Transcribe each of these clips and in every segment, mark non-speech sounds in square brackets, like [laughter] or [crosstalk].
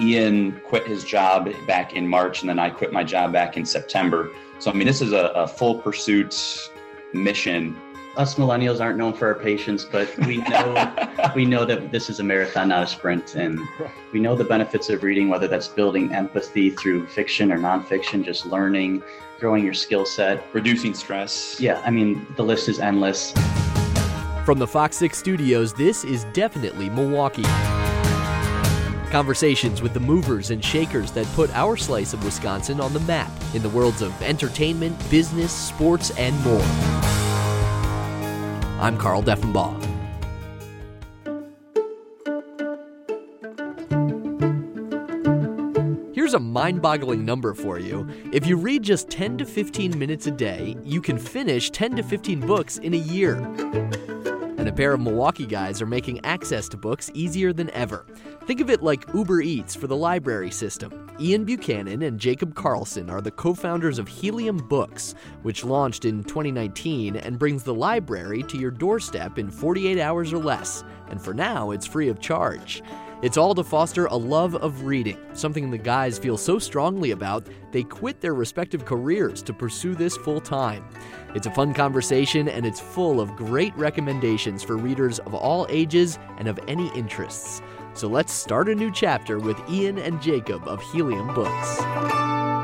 Ian quit his job back in March, and then I quit my job back in September. So, I mean, this is a, a full pursuit mission. Us millennials aren't known for our patience, but we [laughs] know we know that this is a marathon, not a sprint, and we know the benefits of reading. Whether that's building empathy through fiction or nonfiction, just learning, growing your skill set, reducing stress. Yeah, I mean, the list is endless. From the Fox 6 studios, this is Deff-initely Milwaukee. Conversations with the movers and shakers that put our slice of Wisconsin on the map in the worlds of entertainment, business, sports, and more. I'm Carl Deffenbaugh. Here's a mind boggling number for you. If you read just 10 to 15 minutes a day, you can finish 10 to 15 books in a year. And a pair of Milwaukee guys are making access to books easier than ever. Think of it like Uber Eats for the library system. Ian Buchanan and Jacob Carlson are the co founders of Helium Books, which launched in 2019 and brings the library to your doorstep in 48 hours or less. And for now, it's free of charge. It's all to foster a love of reading, something the guys feel so strongly about, they quit their respective careers to pursue this full time. It's a fun conversation and it's full of great recommendations for readers of all ages and of any interests. So let's start a new chapter with Ian and Jacob of Helium Books.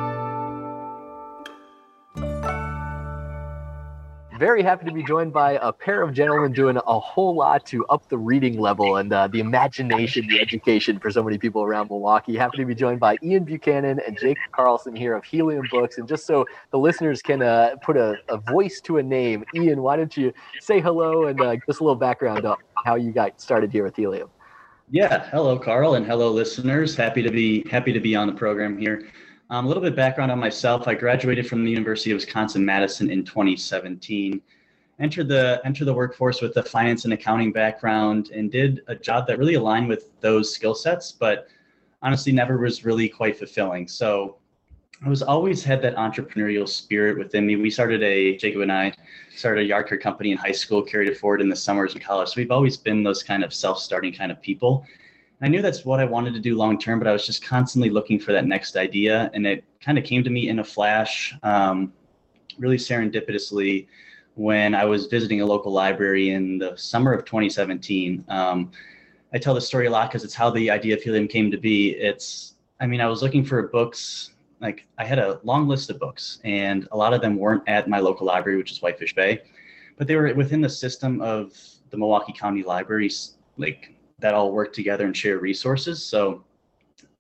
Very happy to be joined by a pair of gentlemen doing a whole lot to up the reading level and uh, the imagination, the education for so many people around Milwaukee. Happy to be joined by Ian Buchanan and Jake Carlson here of Helium Books. And just so the listeners can uh, put a, a, voice to a name, Ian, why don't you say hello and uh, just a little background on how you got started here with Helium? Yeah, hello, Carl, and hello, listeners. Happy to be happy to be on the program here. Um, a little bit background on myself. I graduated from the University of Wisconsin Madison in 2017. Entered the entered the workforce with a finance and accounting background, and did a job that really aligned with those skill sets, but honestly never was really quite fulfilling. So I was always had that entrepreneurial spirit within me. We started a Jacob and I started a yard care company in high school, carried it forward in the summers in college. So we've always been those kind of self-starting kind of people. I knew that's what I wanted to do long term, but I was just constantly looking for that next idea, and it kind of came to me in a flash, um, really serendipitously, when I was visiting a local library in the summer of 2017. Um, I tell this story a lot because it's how the idea of helium came to be. It's, I mean, I was looking for books like I had a long list of books, and a lot of them weren't at my local library, which is Whitefish Bay, but they were within the system of the Milwaukee County Libraries, like that all work together and share resources. So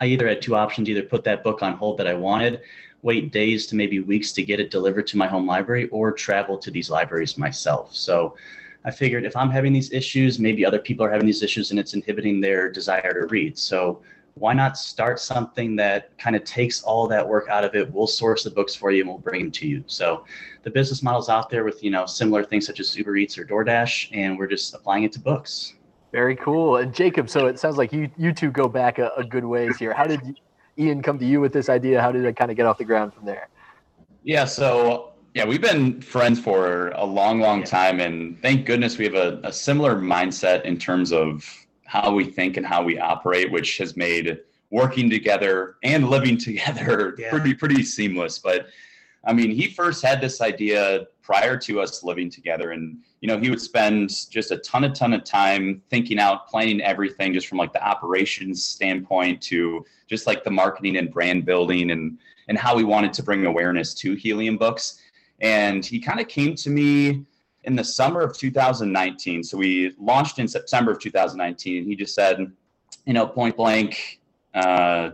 I either had two options: either put that book on hold that I wanted, wait days to maybe weeks to get it delivered to my home library, or travel to these libraries myself. So I figured if I'm having these issues, maybe other people are having these issues, and it's inhibiting their desire to read. So why not start something that kind of takes all that work out of it? We'll source the books for you and we'll bring them to you. So the business model's out there with, you know, similar things such as Uber Eats or DoorDash, and we're just applying it to books. Very cool. And Jacob, so it sounds like you you two go back a, a good ways here. How did Ian come to you with this idea? How did it kind of get off the ground from there? Yeah, so yeah, we've been friends for a long, long yeah. time, and thank goodness we have a, a similar mindset in terms of how we think and how we operate, which has made working together and living [laughs] together yeah. pretty pretty seamless. But I mean, he first had this idea prior to us living together, and you know, he would spend just a ton, a ton of time thinking out, planning everything, just from like the operations standpoint to just like the marketing and brand building, and and how we wanted to bring awareness to Helium Books. And he kind of came to me in the summer of 2019. So we launched in September of 2019. He just said, you know, point blank, uh,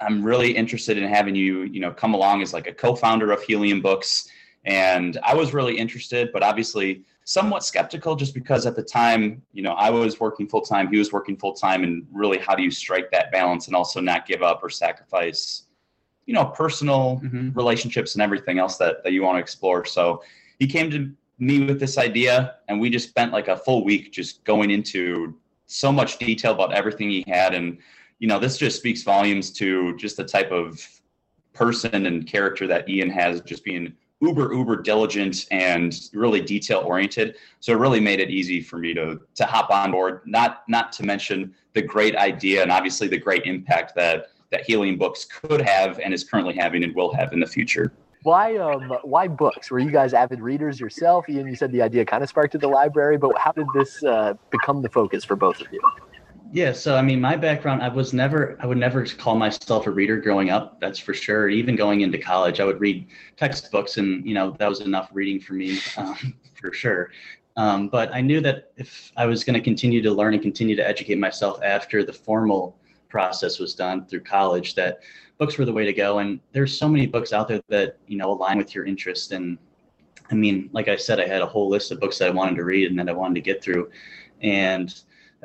I'm really interested in having you, you know, come along as like a co-founder of Helium Books And I was really interested, but obviously somewhat skeptical just because at the time, you know, I was working full time, he was working full time, and really how do you strike that balance and also not give up or sacrifice, you know, personal mm-hmm. relationships and everything else that, that you want to explore. So he came to me with this idea, and we just spent like a full week just going into so much detail about everything he had. And, you know, this just speaks volumes to just the type of person and character that Ian has, just being uber uber diligent and really detail oriented. So it really made it easy for me to to hop on board. Not not to mention the great idea and obviously the great impact that that helium books could have and is currently having and will have in the future. Why um why books? Were you guys avid readers yourself? Ian you said the idea kind of sparked at the library but how did this uh, become the focus for both of you yeah, so I mean, my background, I was never, I would never call myself a reader growing up. That's for sure. Even going into college, I would read textbooks, and you know that was enough reading for me, [laughs] um, for sure. Um, but I knew that if I was going to continue to learn and continue to educate myself after the formal process was done through college, that books were the way to go. And there's so many books out there that you know align with your interest. And I mean, like I said, I had a whole list of books that I wanted to read and that I wanted to get through, and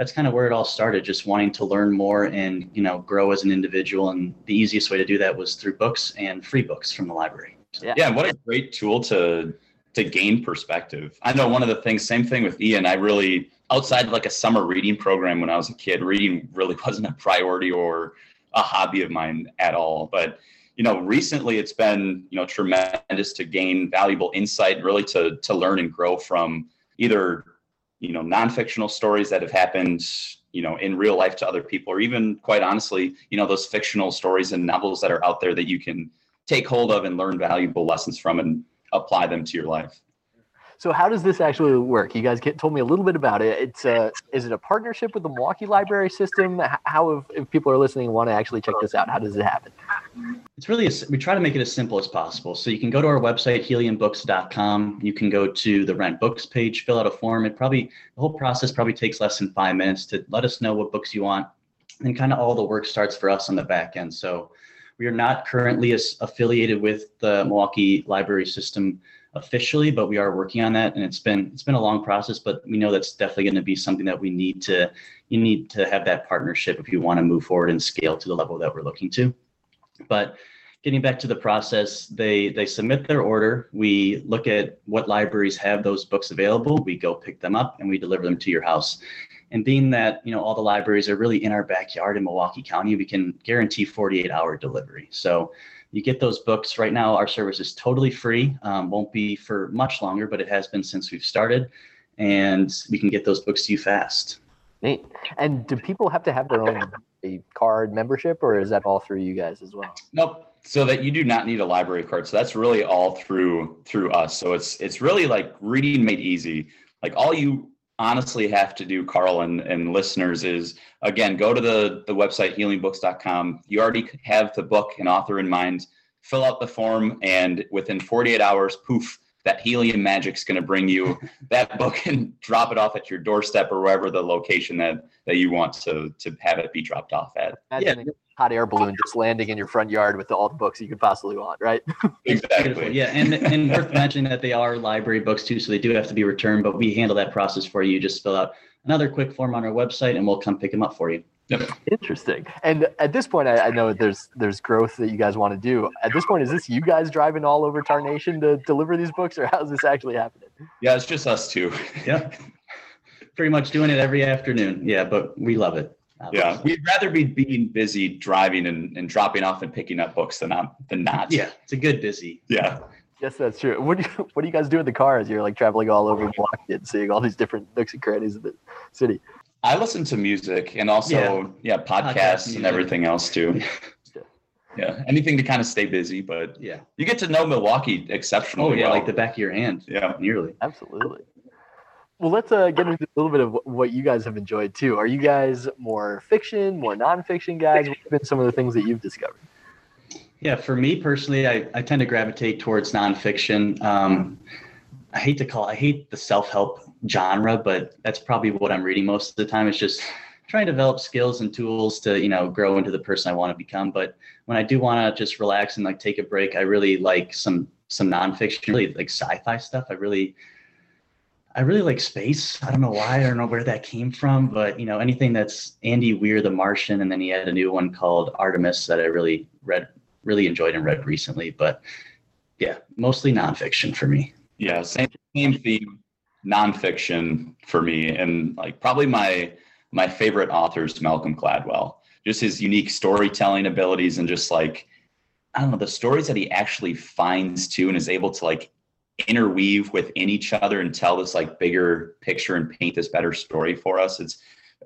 that's kind of where it all started just wanting to learn more and you know grow as an individual and the easiest way to do that was through books and free books from the library so. yeah. yeah what a great tool to to gain perspective i know one of the things same thing with ian i really outside like a summer reading program when i was a kid reading really [laughs] wasn't a priority or a hobby of mine at all but you know recently it's been you know tremendous to gain valuable insight really to to learn and grow from either you know non-fictional stories that have happened you know in real life to other people or even quite honestly you know those fictional stories and novels that are out there that you can take hold of and learn valuable lessons from and apply them to your life so how does this actually work? You guys get, told me a little bit about it. It's a, uh, is it a partnership with the Milwaukee Library System? How if, if people are listening want to actually check this out, how does it happen? It's really a, we try to make it as simple as possible. So you can go to our website heliumbooks.com. You can go to the rent books page, fill out a form. It probably the whole process probably takes less than five minutes to let us know what books you want, and kind of all the work starts for us on the back end. So we are not currently as affiliated with the Milwaukee Library System officially, but we are working on that, and it's been it's been a long process. But we know that's definitely going to be something that we need to you need to have that partnership if you want to move forward and scale to the level that we're looking to. But getting back to the process, they they submit their order. We look at what libraries have those books available. We go pick them up and we deliver them to your house. And being that you know all the libraries are really in our backyard in Milwaukee County, we can guarantee 48 hour delivery. So you get those books. Right now our service is totally free. Um, won't be for much longer but it has been since we've started and we can get those books to you fast. Neat. And do people have to have their own a card membership or is that all through you guys as well? Nope. So that you do not need a library card. So that's really all through through us. So it's it's really like reading made easy. Like all you honestly have to do, Carl and, and listeners, is again, go to the, the website heliumbooks.com. You already have the book and author in mind, fill out the form, and within 48 hours, poof, that helium magic's going to bring you that book and drop it off at your doorstep or wherever the location that, that you want to, to have it be dropped off at. Imagine yeah hot air balloon just landing in your front yard with all the books you could possibly want, right? [laughs] exactly. Yeah, and and worth [laughs] mentioning that they are library books too, so they do have to be returned. But we handle that process for you. Just fill out another quick form on our website, and we'll come pick them up for you. Yep. Interesting. And at this point, I, I, know there's there's growth that you guys want to do. At this point, is this you guys driving all over Tarnation to deliver these books, or how's this actually happening? Yeah, it's just us two. [laughs] yeah, pretty much doing it every afternoon. Yeah, but we love it. Yeah, we'd rather be being busy driving and, and dropping off and picking up books than not than not. Yeah, it's a good busy. Yeah. Yes, that's true. What do you what do you guys do in the car as you're like traveling all over Milwaukee and seeing all these different nooks and crannies of the city? I listen to music and also yeah, yeah podcasts Podcast, and everything else too. yeah, [laughs] anything to kind of stay busy, but yeah, you get to know Milwaukee exceptionally. Oh yeah, well. like the back of your hand. Yeah, nearly. Absolutely. Well, let's uh, get into a little bit of what you guys have enjoyed too. Are you guys more fiction, more nonfiction guys? What have been some of the things that you've discovered? Yeah, for me personally, I, I tend to gravitate towards nonfiction. Um, I hate to call I hate the self help genre, but that's probably what I'm reading most of the time. It's just trying to develop skills and tools to you know grow into the person I want to become. But when I do want to just relax and like take a break, I really like some some nonfiction, really like sci-fi stuff. I really, I really like space. I don't know why. I don't know where that came from, but you know, anything that's Andy Weir, The Martian, and then he had a new one called Artemis that I really read, really enjoyed and read recently. But yeah, mostly nonfiction for me. Yeah, same same theme, nonfiction for me, and like probably my my favorite author is Malcolm Gladwell. Just his unique storytelling abilities and just like I don't know the stories that he actually finds too, and is able to like interweave within each other and tell this like bigger picture and paint this better story for us. It's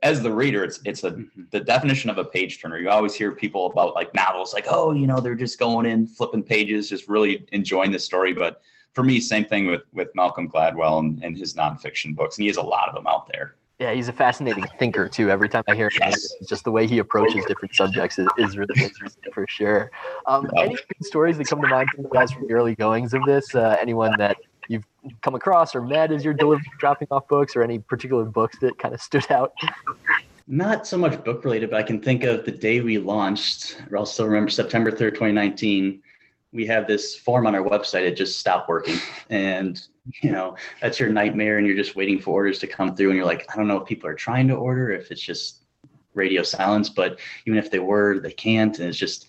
as the reader, it's it's a mm-hmm. the definition of a page turner. You always hear people about like novels, like oh, you know, they're just going in, flipping pages, just really enjoying the story. But for me, same thing with with Malcolm Gladwell and, and his nonfiction books, and he has a lot of them out there. Yeah, he's a fascinating thinker too. Every time I hear him, just the way he approaches different subjects is, is really interesting for sure. Um, any stories that come to mind from you guys from the early goings of this? Uh, anyone that you've come across or met as you're delivering, dropping off books, or any particular books that kind of stood out? Not so much book related, but I can think of the day we launched. I'll still remember September 3rd, 2019 we have this form on our website it just stopped working. And you know that's your nightmare and you're just waiting for orders to come through and you're like i don't know if people are trying to order if it's just radio silence but even if they were they can't. And it's just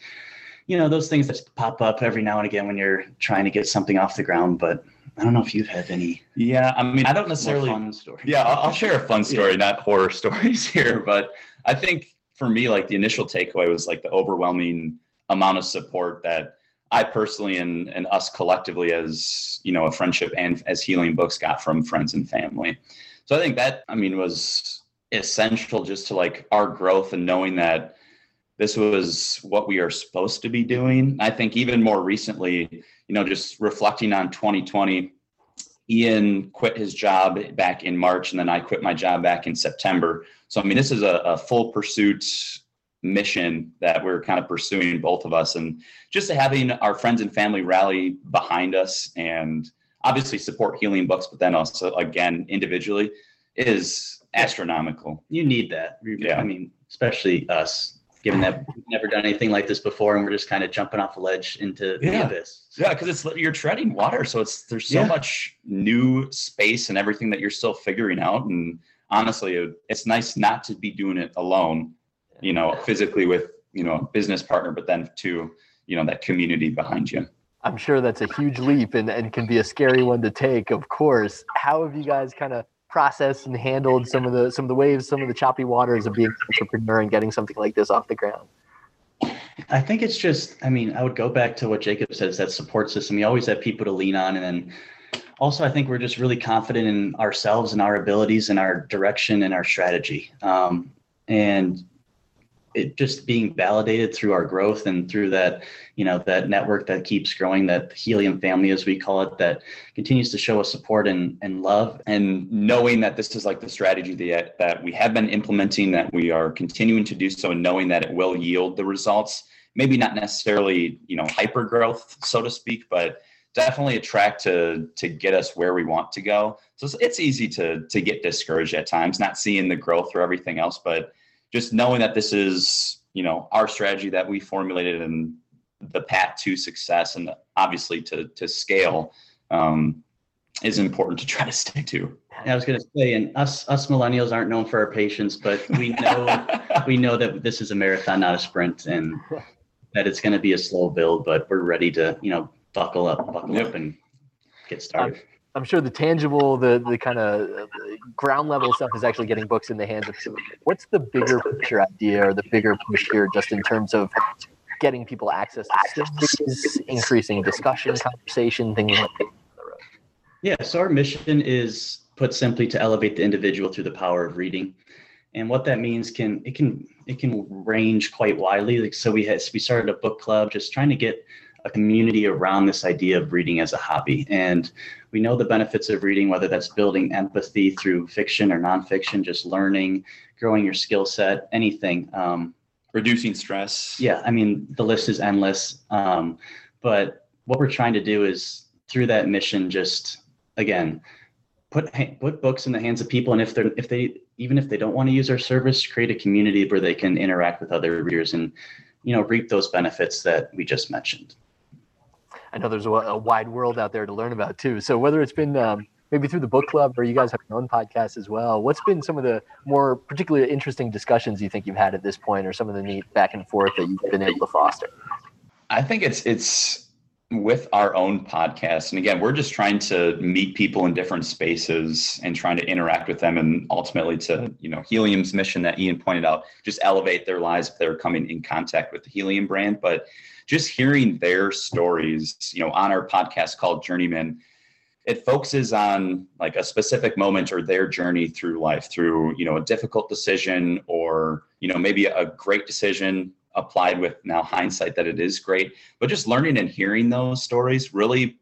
you know those things that pop up every now and again when you're trying to get something off the ground but i don't know if you've had any yeah i mean i don't necessarily fun story yeah I'll, I'll, share a fun story yeah. not horror [laughs] stories here but i think for me like the initial takeaway was like the overwhelming amount of support that I personally and, and us collectively as you know a friendship and as Helium Books got from friends and family. So I think that I mean was essential just to like our growth and knowing that this was what we are supposed to be doing. I think even more recently, you know, just reflecting on 2020, Ian quit his job back in March and then I quit my job back in September. So I mean this is a, a full pursuit mission that we're kind of pursuing both of us and just having our friends and family rally behind us and obviously support Helium Books but then also again individually is astronomical you need that yeah. i mean especially us given that we've never done anything like this before and we're just kind of jumping off a ledge into yeah. the abyss yeah because it's you're treading water so it's there's so yeah. much new space and everything that you're still figuring out and honestly it's nice not to be doing it alone you know, physically with, you know, a business partner, but then to, you know, that community behind you. I'm sure that's a huge leap and, and can be a scary one to take, of course. How have you guys kind of processed and handled some of the some of the waves, some of the choppy waters of being an entrepreneur and getting something like this off the ground? I think it's just, I mean, I would go back to what Jacob says that support system. You always have people to lean on. And then also, I think we're just really confident in ourselves and our abilities and our direction and our strategy. Um, and it just being validated through our growth and through that you know that network that keeps growing that helium family as we call it that continues to show us support and, and love. And knowing that this is like the strategy that, that we have been implementing that we are continuing to do so and knowing that it will yield the results maybe not necessarily you know hyper growth so to speak but definitely a track to to get us where we want to go. So it's, it's easy to to get discouraged at times not seeing the growth or everything else but just knowing that this is you know our strategy that we formulated and the path to success and obviously to to scale um, is important to try to stick to. I was going to say, and us us millennials aren't known for our patience, but we know we know that this is a marathon, not a sprint, and that it's going to be a slow build. But we're ready to you know buckle up, buckle yep. up, and get started. I'm sure the tangible, the the kind of uh, ground level stuff is actually getting books in the hands of. What's the bigger picture idea or the bigger push here, just in terms of getting people access to studies, increasing discussion, conversation, things like that? Yeah, so our mission is put simply to elevate the individual through the power of reading, and what that means can it can it can range quite widely. Like so, we had we started a book club, just trying to get a community around this idea of reading as a hobby. And we know the benefits of reading, whether that's building empathy through fiction or nonfiction, just learning, growing your skill set, anything. Um, Reducing stress. Yeah, I mean, the list is endless. Um, but what we're trying to do is through that mission, just again, put put books in the hands of people, and if they're if they even if they don't want to use our service, create a community where they can interact with other readers and you know reap those benefits that we just mentioned. I know there's a, a, wide world out there to learn about too. So whether it's been um, maybe through the book club or you guys have your own podcast as well, what's been some of the more particularly interesting discussions you think you've had at this point, or some of the neat back and forth that you've been able to foster? I think it's it's with our own podcast and again we're just trying to meet people in different spaces and trying to interact with them and ultimately to you know helium's mission that ian pointed out just elevate their lives if they're coming in contact with the helium brand but just hearing their stories you know on our podcast called journeyman it focuses on like a specific moment or their journey through life through you know a difficult decision or you know maybe a great decision applied with now hindsight that it is great. But just learning and hearing those stories really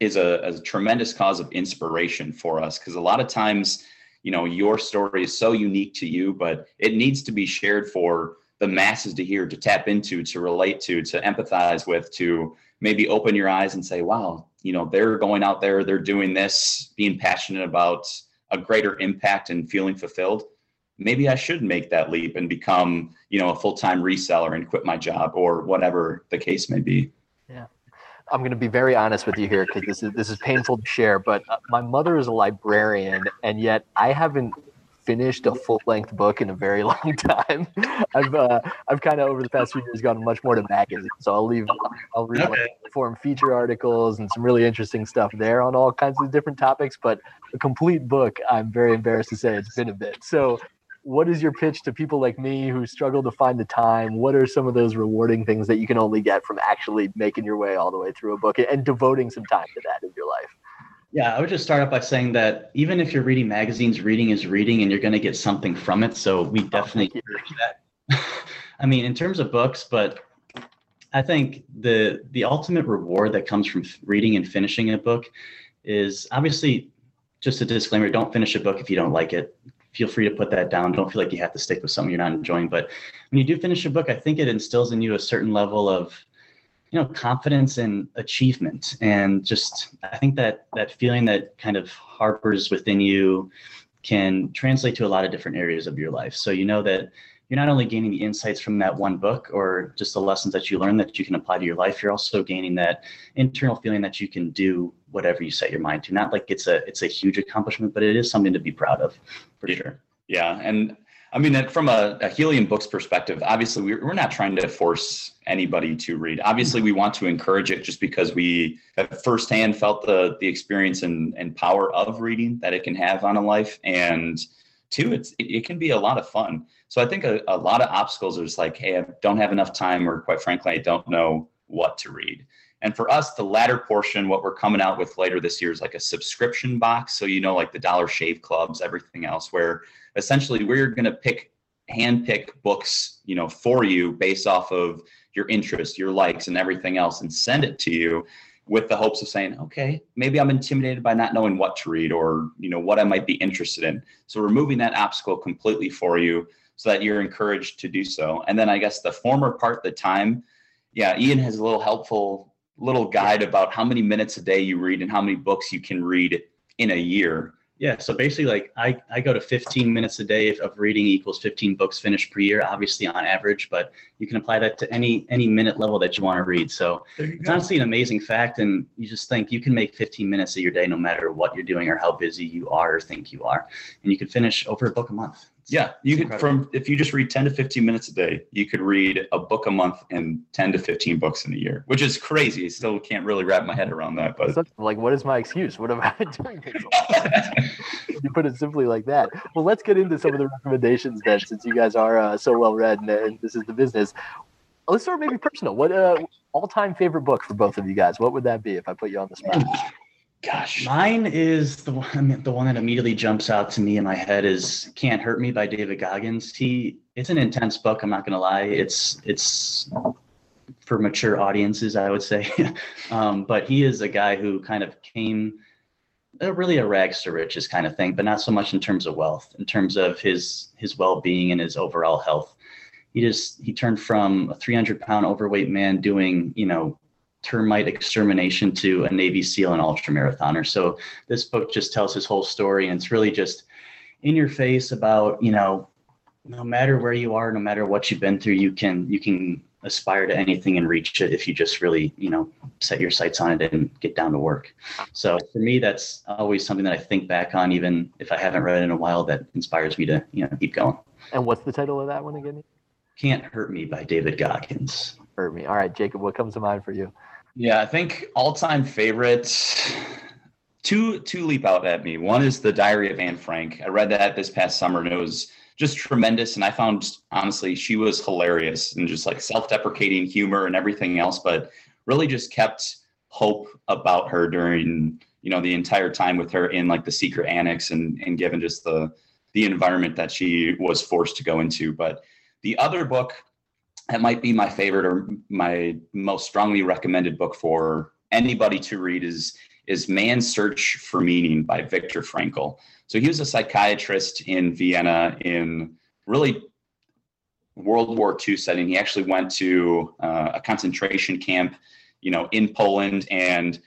is a, a tremendous cause of inspiration for us because a lot of times, you know, your story is so unique to you, but it needs to be shared for the masses to hear, to tap into, to relate to, to empathize with, to maybe open your eyes and say, wow, you know, they're going out there, they're doing this, being passionate about a greater impact and feeling fulfilled maybe I should make that leap and become, you know, a full-time reseller and quit my job or whatever the case may be. Yeah. I'm going to be very honest with you here because this is this is painful to share, but uh, my mother is a librarian and yet I haven't finished a full-length book in a very [laughs] long time. I've uh, I've kind of over the past few years gone much more to magazines, so I'll leave I'll read like form feature articles and some really interesting stuff there on all kinds of different topics. But a complete book, I'm very embarrassed to say it's been a bit. So what is your pitch to people like me who struggle to find the time? What are some of those rewarding things that you can only get from actually making your way all the way through a book and devoting some time to that in your life? Yeah, I would just start off by saying that even if you're reading magazines, reading is reading and you're going to get something from it. So we oh, definitely that. [laughs] I mean, in terms of books, but I think the the ultimate reward that comes from reading and finishing a book is obviously just a disclaimer don't finish a book if you don't like it feel free to put that down. Don't feel like you have to stick with something you're not enjoying. But when you do finish a book, I think it instills in you a certain level of, you know, confidence and achievement. And just, I think that that feeling that kind of harbors within you can translate to a lot of different areas of your life. So you know that you're not only gaining the insights from that one book or just the lessons that you learn that you can apply to your life, you're also gaining that internal feeling that you can do whatever you set your mind to. Not like it's a it's a huge accomplishment, but it is something to be proud of for sure. Yeah, and I mean, from a, a Helium Books perspective, obviously we're, we're not trying to force anybody to read. Obviously, we want to encourage it just because we have firsthand felt the the experience and, and power of reading that it can have on a life, and two, it's it, it can be a lot of fun. So I think a, a lot of obstacles are just like, hey, I don't have enough time, or quite frankly, I don't know what to read. And for us, the latter portion, what we're coming out with later this year is like a subscription box. So, you know, like the Dollar Shave Clubs, everything else, where essentially we're going to pick, hand pick books, you know, for you based off of your interest, your likes, and everything else, and send it to you with the hopes of saying, okay, maybe I'm intimidated by not knowing what to read or, you know, what I might be interested in. So, removing that obstacle completely for you so that you're encouraged to do so. And then I guess the former part, the time, yeah, Ian has a little helpful little guide about how many minutes a day you read and how many books you can read in a year. Yeah, so basically, like I, I go to 15 minutes a day of reading equals 15 books finished per year, obviously on average, but you can apply that to any any minute level that you want to read. So it's go. honestly an amazing fact, and you just think you can make 15 minutes of your day no matter what you're doing or how busy you are or think you are, and you can finish over a book a month. Yeah, you could from if you just read 10 to 15 minutes a day, you could read a book a month and 10 to 15 books in a year, which is crazy. Still can't really wrap my head around that. But like, what is my excuse? What am I [laughs] doing? you [laughs] [laughs] put it simply like that. Well, let's get into some of the recommendations then, since you guys are uh, so well read and, and, this is the business. Let's start maybe personal. What uh, all-time favorite book for both of you guys? What would that be if I put you on the spot? Gosh, mine is the one. The one that immediately jumps out to me in my head is "Can't Hurt Me" by David Goggins. He, it's an intense book. I'm not gonna lie. It's it's for mature audiences, I would say. [laughs] um, but he is a guy who kind of came uh, really a rags to riches kind of thing, but not so much in terms of wealth, in terms of his his well being and his overall health. He just he turned from a 300 pound overweight man doing you know termite extermination to a Navy SEAL and ultra marathoner. So this book just tells his whole story, and it's really just in your face about you know, no matter where you are, no matter what you've been through, you can you can aspire to anything and reach it if you just really, you know, set your sights on it and get down to work. So for me, that's always something that I think back on, even if I haven't read it in a while, that inspires me to, you know, keep going. And what's the title of that one again? Can't Hurt Me by David Goggins. Hurt Me. All right, Jacob, what comes to mind for you? Yeah, I think all-time favorites two two leap out at me. One is the Diary of Anne Frank. I read that this past summer and it was just tremendous. And I found honestly she was hilarious and just like self-deprecating humor and everything else, but really just kept hope about her during you know the entire time with her in like the secret annex and and given just the the environment that she was forced to go into. But the other book that might be my favorite or my most strongly recommended book for anybody to read is is Man's Search for Meaning by Viktor Frankl. So he was a psychiatrist in Vienna in really World War II setting. He actually went to uh, a concentration camp, you know, in Poland, and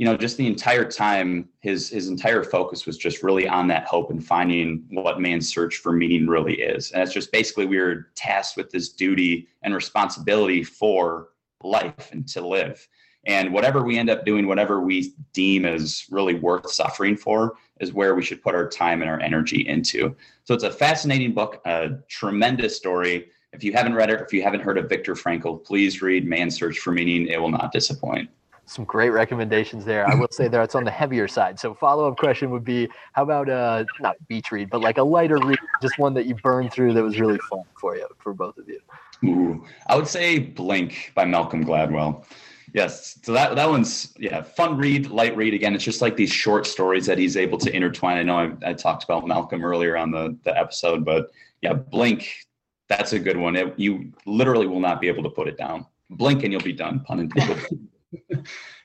you know, just the entire time, his his entire focus was just really on that hope and finding what man's search for meaning really is. And it's just basically we were tasked with this duty and responsibility for life and to live. And whatever we end up doing, whatever we deem as really worth suffering for, is where we should put our time and our energy into. So it's a fascinating book, a tremendous story. If you haven't read it, if you haven't heard of Viktor Frankl, please read Man's Search for Meaning. It will not disappoint. Some great recommendations there. I will say that it's on the heavier side. So follow up question would be, how about uh not beach read, but like a lighter read, just one that you burned through that was really fun for you, for both of you. Ooh, I would say Blink by Malcolm Gladwell. Yes. So that that one's yeah, fun read, light read. Again, it's just like these short stories that he's able to intertwine. I know I, I talked about Malcolm earlier on the the episode, but yeah, Blink. That's a good one. It, you literally will not be able to put it down. Blink and you'll be done. Pun intended. [laughs] [laughs]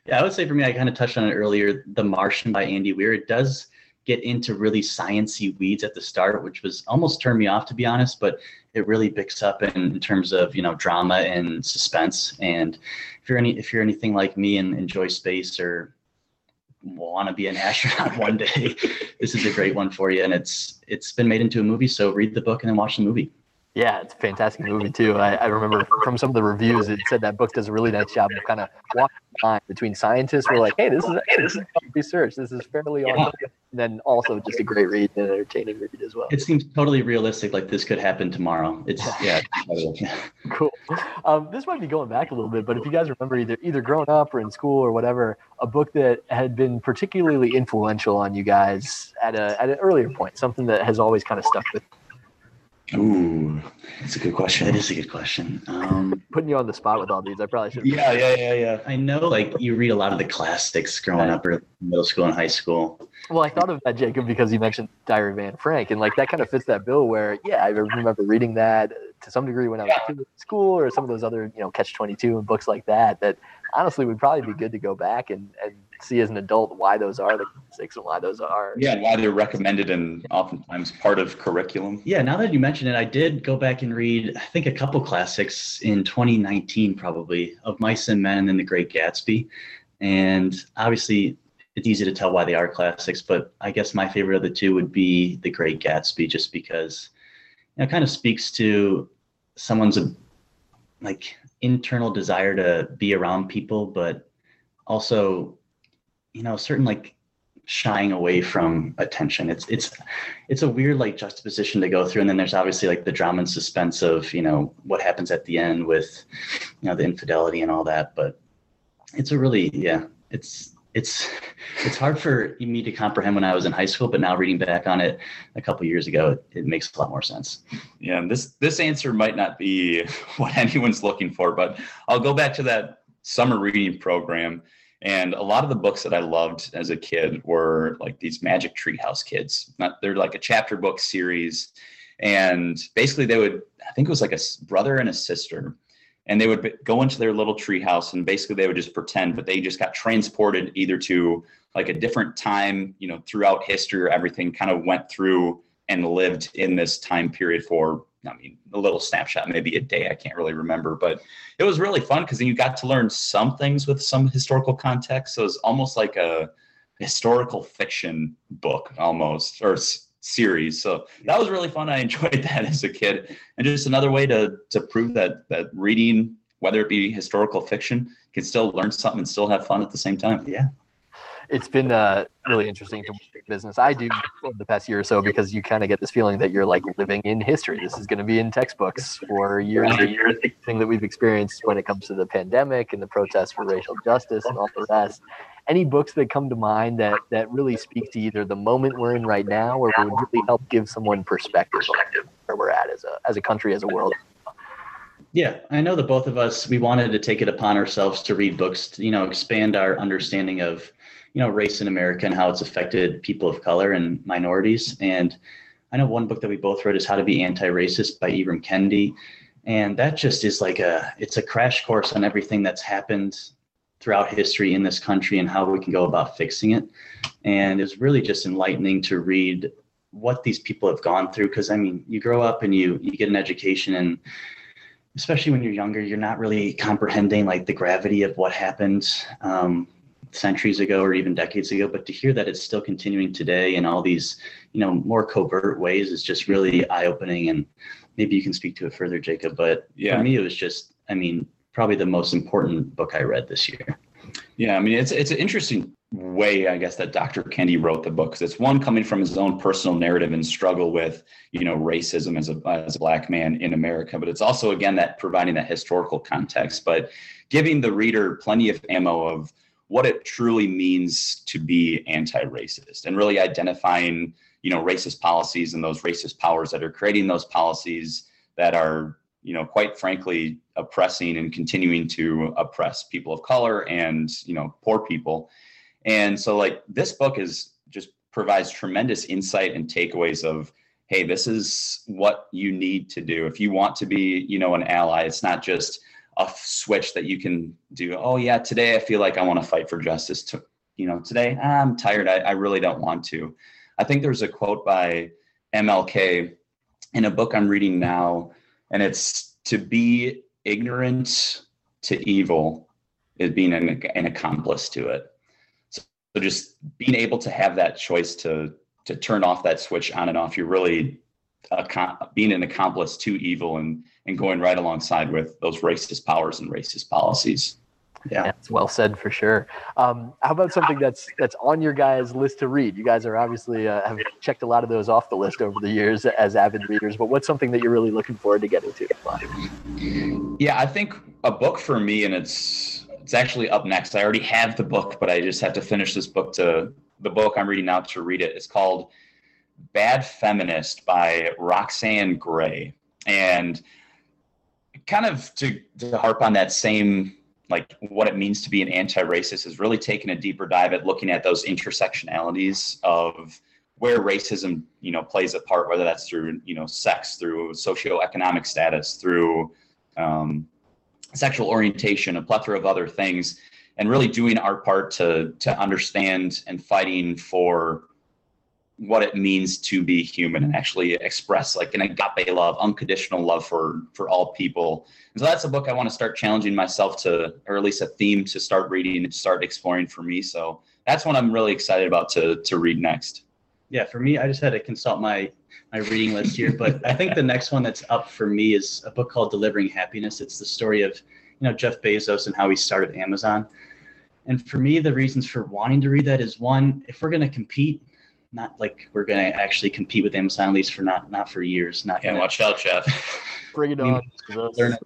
yeah, I would say for me, I kind of touched on it earlier. The Martian by Andy Weir. It does get into really sciency weeds at the start, which was almost turned me off to be honest. But it really picks up in, in terms of you know drama and suspense. And if you're any if you're anything like me and enjoy space or want to be an [laughs] astronaut one day, this is a great one for you. And it's it's been made into a movie, so read the book and then watch the movie. Yeah, it's a fantastic movie too. I, I, remember from some of the reviews, it said that book does a really nice job of kind of walking the line between scientists who are like, "Hey, this is hey, this is research. This is fairly yeah. on." And then also just a great read and entertaining read as well. It seems totally realistic, like this could happen tomorrow. It's yeah, [laughs] cool. Um, this might be going back a little bit, but if you guys remember either either growing up or in school or whatever, a book that had been particularly influential on you guys at a at an earlier point, something that has always kind of stuck with. Ooh, that's a good question. That is a good question. Um, Putting you on the spot with all these, I probably should. Yeah, yeah, yeah, yeah. I know, like you read a lot of the classics growing up, or middle school and high school. Well, I thought of that, Jacob, because you mentioned Diary of Anne Frank, and like that kind of fits that bill. Where, yeah, I remember reading that to some degree when I was in school, or some of those other, you know, Catch Twenty Two and books like that. That honestly would probably be good to go back and and see as an adult why those are the classics and why those are. Yeah, and why they're recommended and oftentimes part of curriculum. Yeah, now that you mention it, I did go back and read, I think, a couple classics in 2019, probably, of Mice and Men and The Great Gatsby. And obviously, it's easy to tell why they are classics, but I guess my favorite of the two would be The Great Gatsby, just because you know, it kind of speaks to someone's like internal desire to be around people, but also you know, certain like shying away from attention. It's it's it's a weird like juxtaposition to go through. And then there's obviously like the drama and suspense of, you know, what happens at the end with, you know, the infidelity and all that. But it's a really, yeah, it's it's it's hard for me to comprehend when I was in high school, but now reading back on it a couple years ago, it, it makes a lot more sense. Yeah, and this this answer might not be [laughs] what anyone's looking for, but I'll go back to that summer reading program and a lot of the books that I loved as a kid were like these Magic Treehouse kids. They're like a chapter book series. And basically, they would, I think it was like a brother and a sister, and they would go into their little treehouse and basically they would just pretend, but they just got transported either to like a different time, you know, throughout history or everything kind of went through and lived in this time period for I mean, a little snapshot, maybe a day. I can't really remember, but it was really fun because then you got to learn some things with some historical context. So it was almost like a historical fiction book, almost, or series. So that was really fun. I [laughs] enjoyed that as a kid, and just another way to to prove that that reading, whether it be historical fiction, can still learn something and still have fun at the same time. Yeah it's been uh, really interesting to business. I do the past year or so because you kind of get this feeling that you're like living in history. This is going to be in textbooks for years and years. Thing that we've experienced when it comes to the pandemic and the protests for racial justice and all the rest. Any books that come to mind that that really speak to either the moment we're in right now, or would really help give someone perspective on where we're at as a as a country, as a world. Yeah, I know that both of us we wanted to take it upon ourselves to read books, to, you know, expand our understanding of you know race in America and how it's affected people of color and minorities. And I know one book that we both read is How to Be Anti-Racist by Ibram Kendi, and that just is like a it's a crash course on everything that's happened throughout history in this country and how we can go about fixing it. And it's really just enlightening to read what these people have gone through because I mean you grow up and you you get an education and especially when you're younger you're not really comprehending like the gravity of what happened um, centuries ago or even decades ago but to hear that it's still continuing today in all these you know more covert ways is just really eye-opening and maybe you can speak to it further jacob but yeah. for me it was just i mean probably the most important book i read this year. Yeah i mean it's it's an interesting way i guess that dr kendi wrote the book because it's one coming from his own personal narrative and struggle with you know racism as a as a black man in america but it's also again that providing that historical context but giving the reader plenty of ammo of what it truly means to be anti-racist and really identifying you know racist policies and those racist powers that are creating those policies that are you know quite frankly oppressing and continuing to oppress people of color and you know poor people and so like this book is just provides tremendous insight and takeaways of hey this is what you need to do if you want to be you know an ally it's not just a switch that you can do. Oh yeah, today I feel like I want to fight for justice. To you know, today ah, I'm tired. I, I really don't want to. I think there's a quote by MLK in a book I'm reading now, and it's to be ignorant to evil is being an, an accomplice to it. So, so just being able to have that choice to to turn off that switch on and off, you're really being an accomplice to evil and and going right alongside with those racist powers and racist policies. Yeah, it's well said for sure. Um, how about something that's that's on your guys' list to read? You guys are obviously uh, have checked a lot of those off the list over the years as avid readers. But what's something that you're really looking forward to getting to? Yeah, I think a book for me, and it's it's actually up next. I already have the book, but I just have to finish this book to the book I'm reading now to read it. It's called Bad Feminist by Roxane Gay. And kind of to, to harp on that same like what it means to be an anti-racist is really taking a deeper dive at looking at those intersectionalities of where racism you know plays a part whether that's through you know sex through socioeconomic status through um, sexual orientation a plethora of other things and really doing our part to to understand and fighting for what it means to be human and actually express like an agape love, unconditional love for for all people. And so that's a book I want to start challenging myself to, or at least a theme to start reading and start exploring for me. So that's what I'm really excited about to to read next. Yeah, for me, I just had to consult my my reading list here, but I think the next one that's up for me is a book called Delivering Happiness. It's the story of you know Jeff Bezos and how he started Amazon. And for me, the reasons for wanting to read that is one, if we're going to compete not like we're going to actually compete with Amazon at least for not not for years. Not yeah, gonna, watch out, Jeff. [laughs] Bring it on. Learn, learn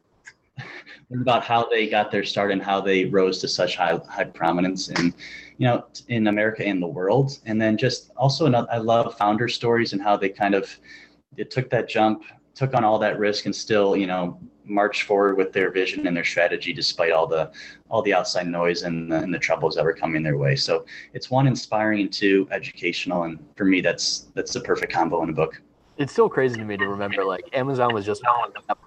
about how they got their start and how they rose to such high high prominence in you know in America and the world. And then just also another, I love founder stories and how they kind of it took that jump, took on all that risk, and still you know march forward with their vision and their strategy despite all the all the outside noise and the, and the troubles that were coming their way so it's one inspiring and two educational and for me that's that's the perfect combo in a book it's still crazy to me to remember like Amazon was just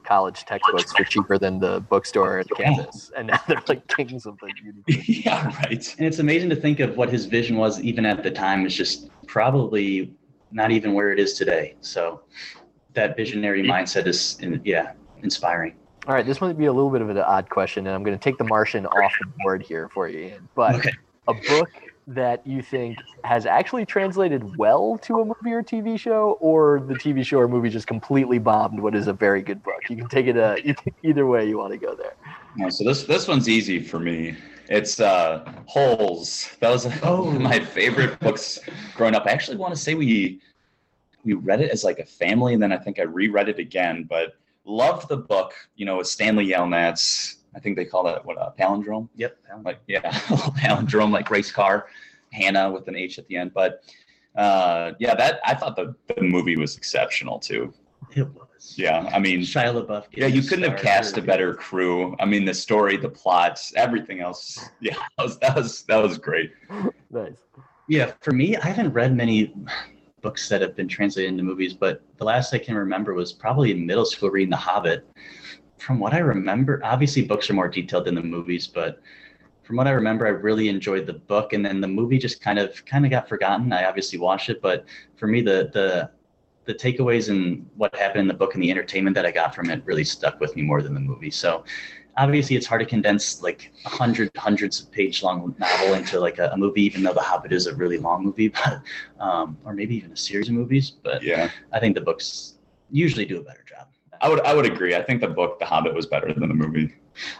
college textbooks for cheaper than the bookstore at campus, [laughs] and now they're like kings of the university. yeah, right. And it's amazing to think of what his vision was even at the time. Is just probably not even where it is today. So that visionary mindset is, yeah, inspiring. All right, this might be a little bit of an odd question, and I'm going to take The Martian off the board here for you, Ian. But okay. a book that you think has actually translated well to a movie or TV show, or the TV show or movie just completely bombed what is a very good book? You can take it uh, [laughs] either way you want to go there. No, so this this one's easy for me. It's uh, Holes. That was oh. [laughs] one of my favorite books growing up. I actually want to say we we read it as like a family, and then I think I reread it again. But loved the book. You know, with Stanley Yelnats. I think they call that what a palindrome. Yep. Like yeah, [laughs] palindrome like race car. Hannah with an H at the end. But uh, yeah, that I thought the, the movie was exceptional too. It was. Yeah, I mean Shia LaBeouf. Yeah, you couldn't have cast a better crew. I mean, the story, the plots, everything else. [laughs] Yeah, that was that was that was great. nice. Yeah, for me, I haven't read many books that have been translated into movies, but the last I can remember was probably in middle school reading The Hobbit. From what I remember, obviously books are more detailed than the movies, but from what I remember, I really enjoyed the book, and then the movie just kind of kind of got forgotten. I obviously watched it, but for me, the the the takeaways and what happened in the book and the entertainment that I got from it really stuck with me more than the movie. So obviously it's hard to condense like a hundred hundreds of page long novel into like a, a, movie even though the hobbit is a really long movie [laughs] but um, or maybe even a series of movies but yeah i think the books usually do a better job i would i would agree i think the book the hobbit was better than the movie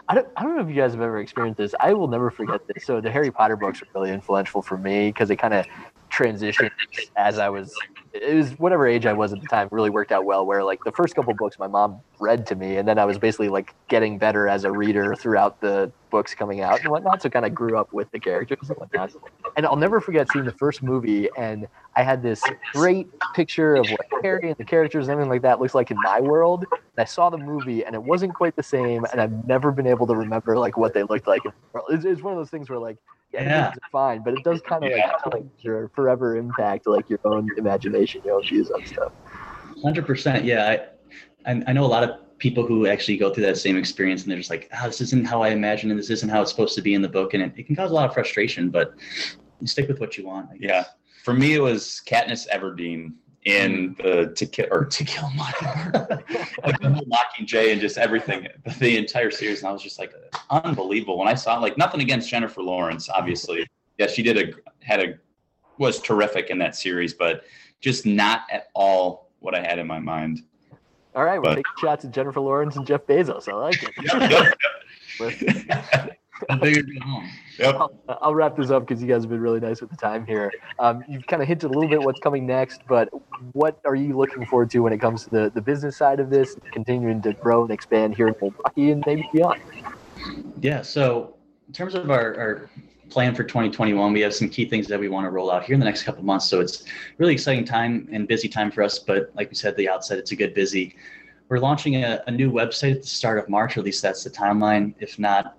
I don't, I don't know if you guys have ever experienced this. I will never forget this. So the Harry Potter books are really influential for me because they kind of transitioned as I was it was whatever age I was at the time really worked out well where like the first couple books my mom read to me and then I was basically like getting better as a reader throughout the books coming out and whatnot so kind of grew up with the characters and whatnot. And I'll never forget seeing the first movie and I had this great picture of what Harry and the characters and everything like that looks like in my world and I saw the movie and it wasn't quite the same and I've never been able to remember like what they looked like. It's, it's one of those things where like yeah, it's fine, but it does kind of yeah. like your forever impact like your own imagination, your own views on stuff. Hundred percent, yeah. I, I know a lot of people who actually go through that same experience and they're just like, oh, this isn't how I imagine and this isn't how it's supposed to be in the book, and it, it can cause a lot of frustration. But you stick with what you want. Yeah, for me, it was Katniss Everdeen in the to kill or to kill [laughs] Mockingbird, like the whole Mockingjay and just everything, the entire series. And I was just like, unbelievable when I saw like nothing against Jennifer Lawrence, obviously. Yeah, she did a had a was terrific in that series, but just not at all what I had in my mind. All right, we're but, taking shots at Jennifer Lawrence and Jeff Bezos. I like it. Yep, yep, yep. Yep. I'll, I'll, wrap this up because you guys have been really nice with the time here. Um, you've kind of hinted a little bit what's coming next, but what are you looking forward to when it comes to the, the business side of this, continuing to grow and expand here in Milwaukee and maybe beyond? Yeah. So in terms of our, our plan for 2021, we have some key things that we want to roll out here in the next couple months. So it's really exciting time and busy time for us. But like we said at the outset, it's a good busy. We're launching a, a new website at the start of March, or at least that's the timeline. If not,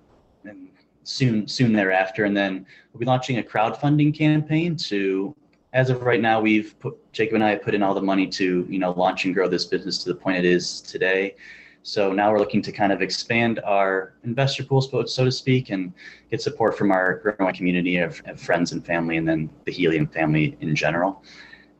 soon soon thereafter. And then we'll be launching a crowdfunding campaign to as of right now, we've put Jacob and I have put in all the money to you know launch and grow this business to the point it is today. So now we're looking to kind of expand our investor pool, so to speak, and get support from our growing community of, of friends and family, and then the Helium family in general.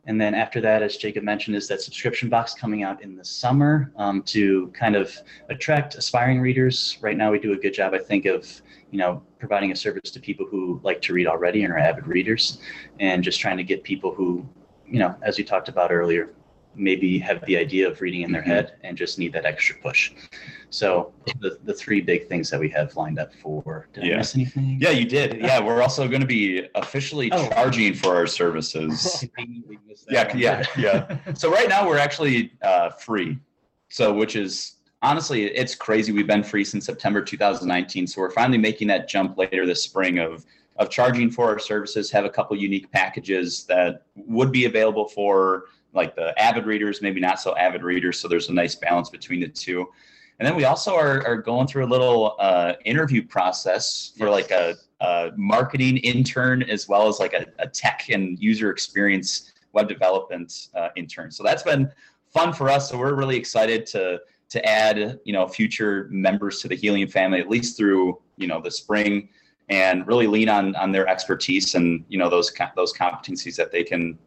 And then after that, as Jacob mentioned, is that subscription box coming out in the summer um, to kind of attract aspiring readers. Right now, we do a good job, I think, of you know providing a service to people who like to read already and are avid readers, and just trying to get people who, you know, as we talked about earlier, maybe have the idea of reading in their mm-hmm. head and just need that extra push. So the, the three big things that we have lined up for. Did yeah. I miss anything? Yeah, you did. Yeah, we're also going to be officially oh. charging for our services. [laughs] yeah, yeah, yeah. [laughs] So right now we're actually uh, free. So which is honestly it's crazy. We've been free since September 2019. So we're finally making that jump later this spring of of charging for our services. Have a couple unique packages that would be available for like the avid readers, maybe not so avid readers. So there's a nice balance between the two. And then we also are, are going through a little uh, interview process for like a, a, marketing intern as well as like a, a, tech and user experience web development uh, intern. So that's been fun for us. So we're really excited to to add you know future members to the Helium family at least through you know the spring and really lean on on their expertise and you know those those competencies that they can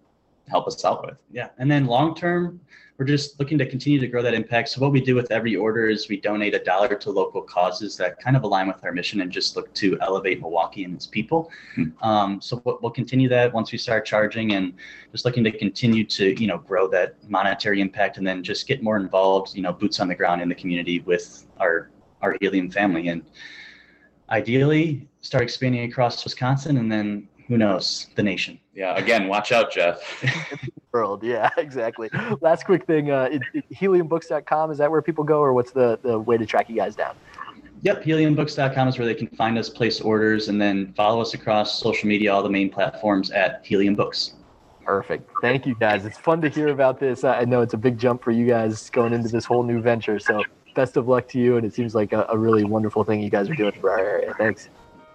help us out with. Yeah, and then long term, we're just looking to continue to grow that impact. So what we do with every order is we donate a dollar to local causes that kind of align with our mission and just look to elevate Milwaukee and its people. Hmm. Um, so we'll continue that once we start charging and just looking to continue to, you know, grow that monetary impact and then just get more involved, you know, boots on the ground in the community with our, our helium family. And ideally start expanding across Wisconsin and then who knows, the nation. Yeah, again, watch out, Jeff. [laughs] World, yeah, [laughs] exactly. Last quick thing, uh, it, it, heliumbooks.com, is that where people go or what's the, the way to track you guys down? Yep, heliumbooks.com is where they can find us, place orders, and then follow us across social media, all the main platforms at Helium Books. Perfect. Thank you, guys. It's fun to hear about this. I know it's a big jump for you guys going into this whole new venture. So, best of luck to you. And it seems like a, a really wonderful thing you guys are doing for our area. Thanks.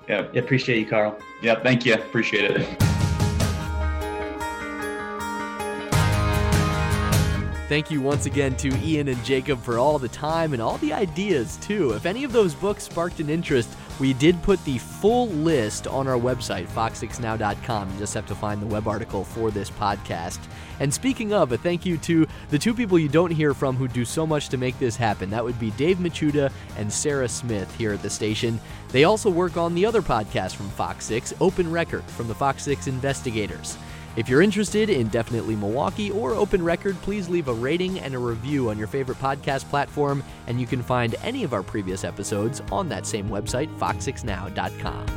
Yeah, appreciate you, Carl. Yeah, thank you. Appreciate it. Thank you once again to Ian and Jacob for all the time and all the ideas, too. If any of those books sparked an interest, we did put the full list on our website, fox6now.com. You just have to find the web article for this podcast. And speaking of, a thank you to the two people you don't hear from who do so much to make this happen. That would be Dave Machuda and Sarah Smith here at the station. They also work on the other podcast from Fox 6, Open Record, from the Fox 6 investigators. If you're interested in Deff-initely Milwaukee or Open Record, please leave a rating and a review on your favorite podcast platform, and you can find any of our previous episodes on that same website, fox6now.com.